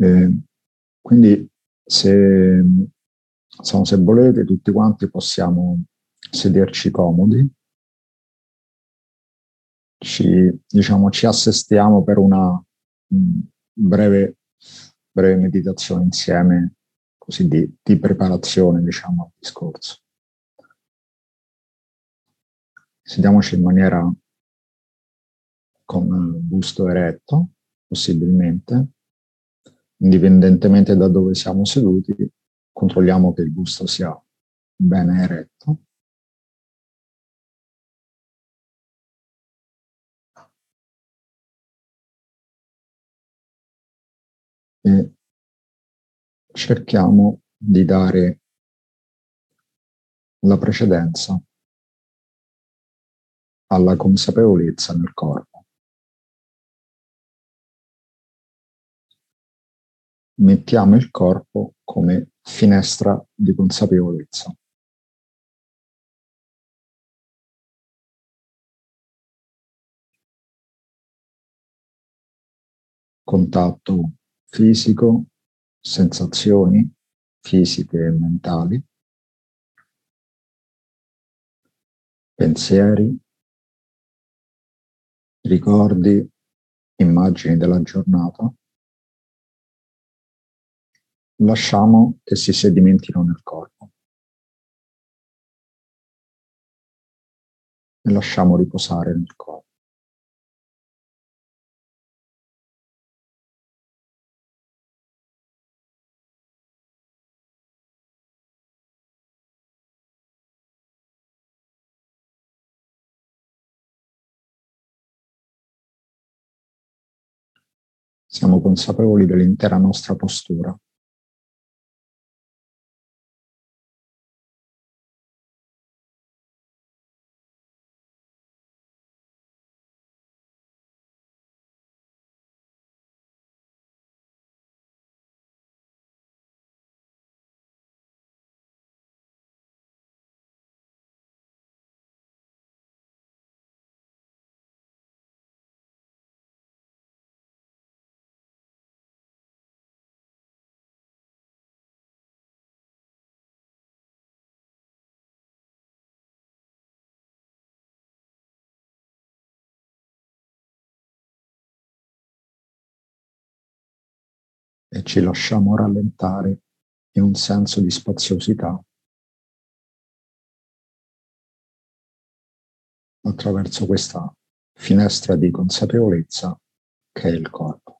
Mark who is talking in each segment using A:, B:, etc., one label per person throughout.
A: Eh, quindi se, insomma, se volete tutti quanti possiamo sederci comodi, ci, diciamo, ci assestiamo per una mh, breve, breve meditazione insieme, così di, di preparazione diciamo, al discorso. Sediamoci in maniera con busto eretto, possibilmente, indipendentemente da dove siamo seduti, controlliamo che il busto sia bene eretto. E cerchiamo di dare la precedenza alla consapevolezza nel corpo. Mettiamo il corpo come finestra di consapevolezza. Contatto fisico, sensazioni fisiche e mentali, pensieri, ricordi, immagini della giornata, lasciamo che si sedimentino nel corpo e lasciamo riposare nel corpo. Siamo consapevoli dell'intera nostra postura. E ci lasciamo rallentare in un senso di spaziosità attraverso questa finestra di consapevolezza che è il corpo.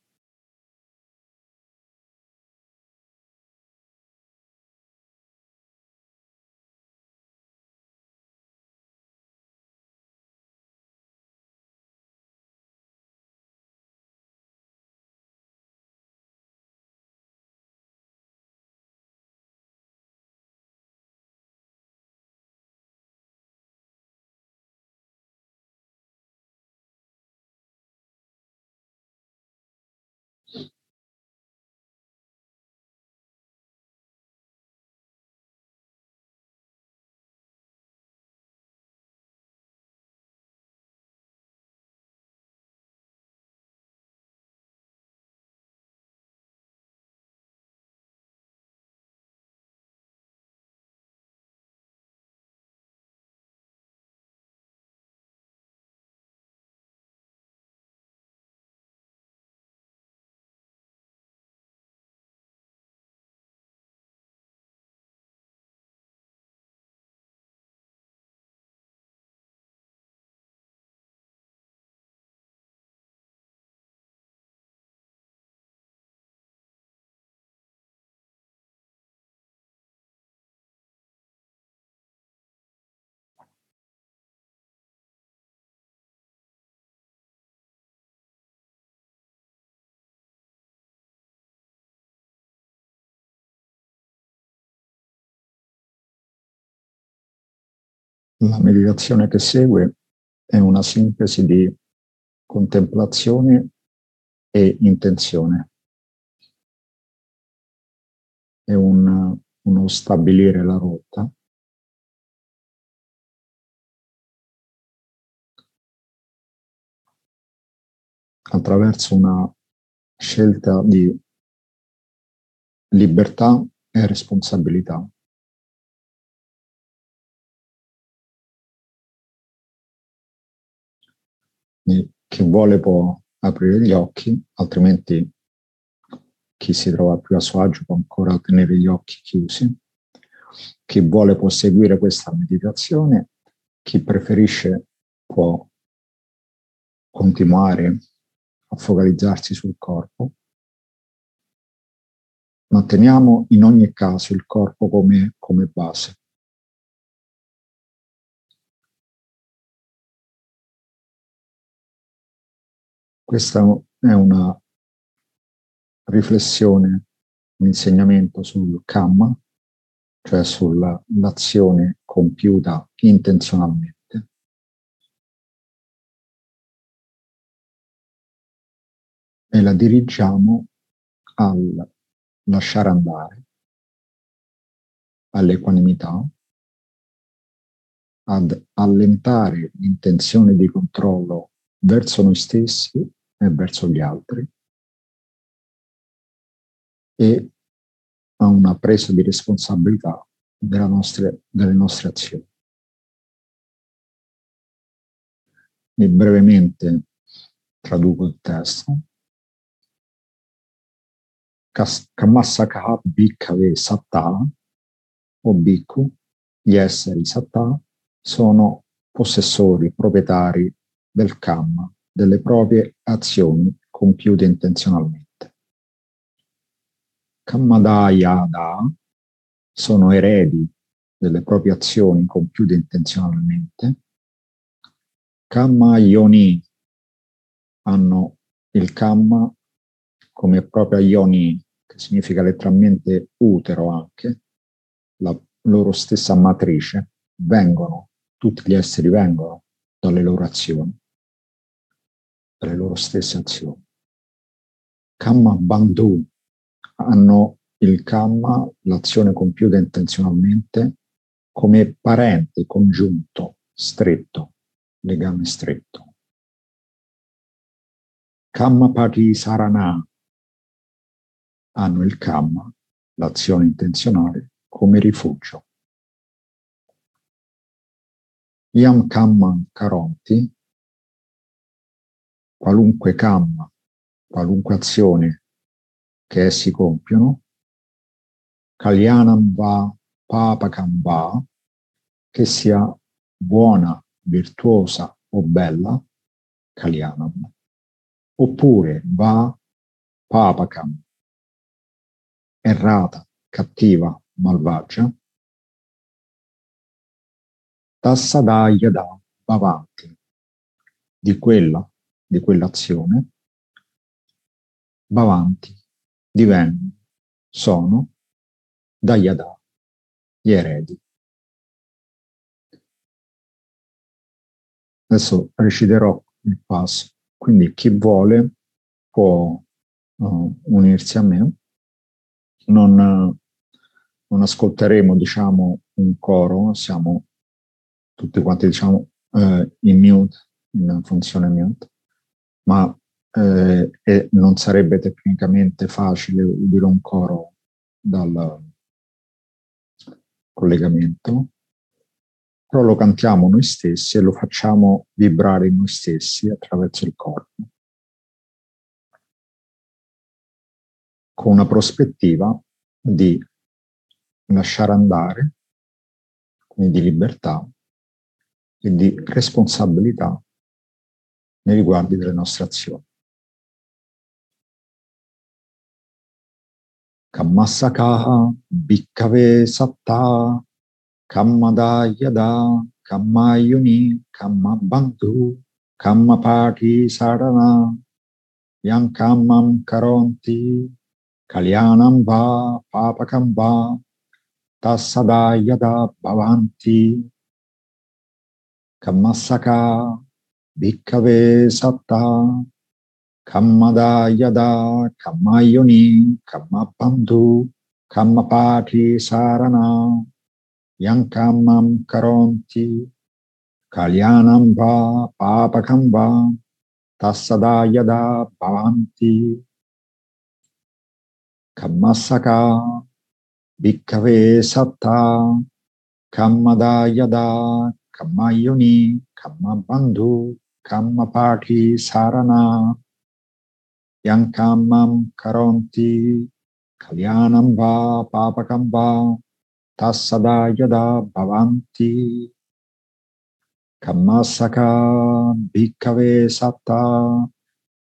A: La meditazione che segue è una sintesi di contemplazione e intenzione. È un, uno stabilire la rotta. attraverso una scelta di libertà e responsabilità. Chi vuole può aprire gli occhi, altrimenti chi si trova più a suo agio può ancora tenere gli occhi chiusi. Chi vuole può seguire questa meditazione, chi preferisce può continuare a focalizzarsi sul corpo. Manteniamo in ogni caso il corpo come, come base. Questa è una riflessione, un insegnamento sul Kamma, cioè sull'azione compiuta intenzionalmente. E la dirigiamo al lasciare andare, all'equanimità, ad allentare l'intenzione di controllo verso noi stessi e verso gli altri e a una presa di responsabilità nostre, delle nostre azioni. E brevemente traduco il testo. Kamassakaha Bhikkave Sattha o Bhikkhu, gli esseri Sattha, sono possessori, proprietari del Kamma, delle proprie azioni compiute intenzionalmente. Kammadayada sono eredi delle proprie azioni compiute intenzionalmente. Kamma Yoni hanno il Kamma come propria Yoni, che significa letteralmente utero anche, la loro stessa matrice, vengono, tutti gli esseri vengono dalle loro azioni, dalle loro stesse azioni. Kamma Bandhu hanno il Kamma, l'azione compiuta intenzionalmente, come parente congiunto, stretto, legame stretto. Kamma Pati Sarana hanno il Kamma, l'azione intenzionale, come rifugio. Yam Kamma Karonti, qualunque Kamma, qualunque azione che essi compiono, Kalyanam va, Papakam va, che sia buona, virtuosa o bella, Kalyanam, oppure va, Papakam, errata, cattiva, malvagia, tassadaya da avanti di quella, di quell'azione, Bhavanti, divengono, sono da Yada, gli eredi. Adesso reciterò il passo, quindi chi vuole può uh, unirsi a me. Non, non, ascolteremo, diciamo, un coro, siamo tutti quanti, diciamo, uh, in mute, in funzione mute, ma eh, e non sarebbe tecnicamente facile udire un coro dal collegamento, però lo cantiamo noi stessi e lo facciamo vibrare in noi stessi attraverso il corpo, con una prospettiva di lasciare andare, quindi di libertà e di responsabilità nei riguardi delle nostre azioni. Kammasakaha bhikkave satta kammada yada kammayuni kammabandhu kammapati sarana yang kammam karonti kalyanam va papakam va tassada yada bhavanti kammasaka bhikkave satta Kammada yada kammayoni kammapandhu kammapati sarana yang kammam karonti kalyanam va papakam va tassada yada bhavanti Kammasaka Bhikkave Satta Kammada Yada Kammayuni Kammabandhu Kammapati Sarana Yang Kammam Karonti Kalyanam Va Papakam Va Tassada Yada Bhavanti. Kammasaka Bhikkave Satta.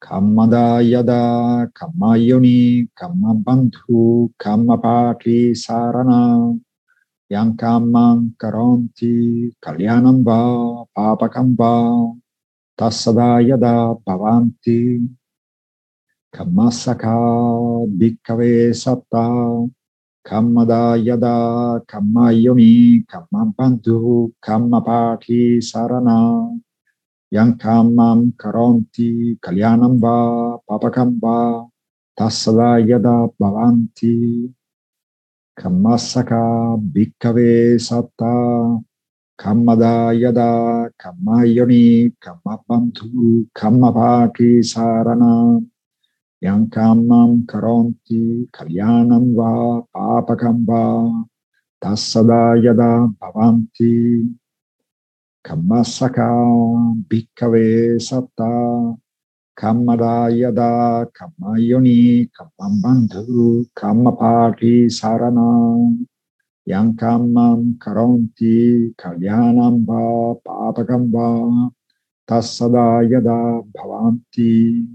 A: Kammada Yada Kammayoni Kammabandhu Kammapati Sarana Yang Kammam Karonti Kalyanam Va Papakam Va Tassada Yada Bhavanti Kammasaka Bhikkave Satta Kammada Yada Kammayoni Kammabandhu Kammapati Sarana yang kamam karonti kalyanam va papakam va tassada yada bhavanti kammasaka bhikkave satta kammada yada kammayoni kammabandhu kammapati sarana yang kamam karonti kalyanam va papakam va tassada yada bhavanti Kammasaka bhikkave satta kammada yada kammayoni kammambandhu kammapati sarana yang kammam karonti kalyanam va papakam va tassada yada bhavanti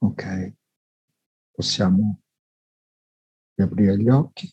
A: Ok, possiamo riaprire gli occhi.